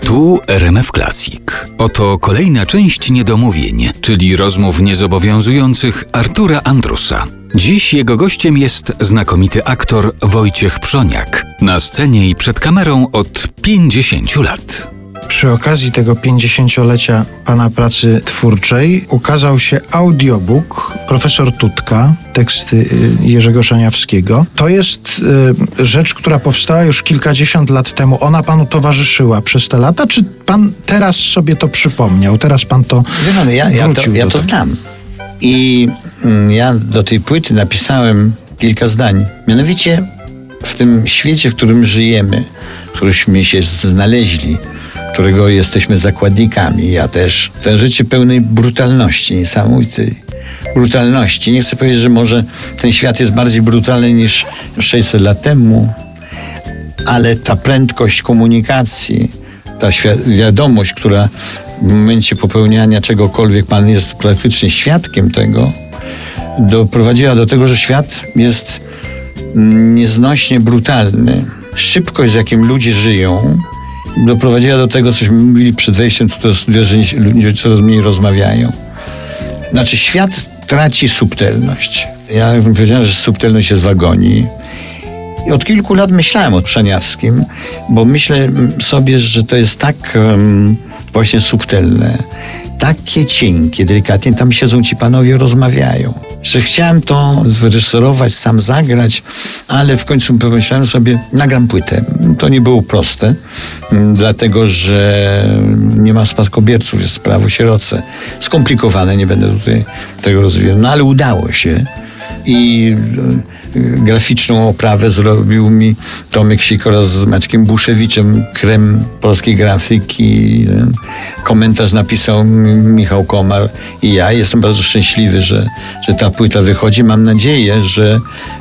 Tu RMF Classic. Oto kolejna część niedomówień, czyli rozmów niezobowiązujących Artura Andrusa. Dziś jego gościem jest znakomity aktor Wojciech Przoniak. Na scenie i przed kamerą od 50 lat. Przy okazji tego 50-lecia pana pracy twórczej ukazał się audiobook Profesor Tutka, teksty y, Jerzego Szaniawskiego. To jest y, rzecz, która powstała już kilkadziesiąt lat temu. Ona panu towarzyszyła przez te lata, czy pan teraz sobie to przypomniał? Teraz pan to Wie pan, ja, ja, to, ja to znam. I mm, ja do tej płyty napisałem kilka zdań. Mianowicie w tym świecie, w którym żyjemy, w którymśmy się znaleźli, którego jesteśmy zakładnikami, ja też, to życie pełnej brutalności, niesamowitej brutalności. Nie chcę powiedzieć, że może ten świat jest bardziej brutalny niż 600 lat temu, ale ta prędkość komunikacji, ta wiadomość, która w momencie popełniania czegokolwiek pan jest praktycznie świadkiem tego, doprowadziła do tego, że świat jest mm, nieznośnie brutalny. Szybkość, z jakim ludzie żyją, doprowadziła do tego, cośmy mówili przed wejściem tutaj do studia, że ludzie coraz mniej rozmawiają. Znaczy, świat traci subtelność. Ja bym powiedział, że subtelność jest w agonii. I od kilku lat myślałem o Przaniawskim, bo myślę sobie, że to jest tak em, właśnie subtelne, takie cienkie, delikatnie, tam siedzą ci panowie, rozmawiają. Że chciałem to wyreżyserować, sam zagrać, ale w końcu pomyślałem sobie, nagram płytę. To nie było proste, mm, dlatego że nie ma spadkobierców, jest prawo sieroce. Skomplikowane, nie będę tutaj tego rozwijał, no ale udało się. I e, graficzną oprawę zrobił mi Tomek Sikora z Maćkiem Buszewiczem, krem polskiej grafiki. Komentarz napisał mi Michał Komar i ja. Jestem bardzo szczęśliwy, że, że ta płyta wychodzi. Mam nadzieję, że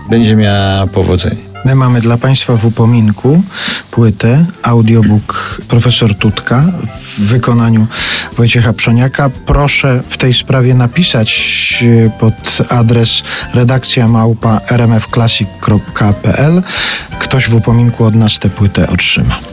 będzie miała powodzenie. My mamy dla Państwa w upominku płytę, audiobook Profesor Tutka w wykonaniu Wojciecha Przoniaka. Proszę w tej sprawie napisać e, pod adres redakcja małpa rmfclassic.pl. Ktoś w upominku od nas tę płytę otrzyma.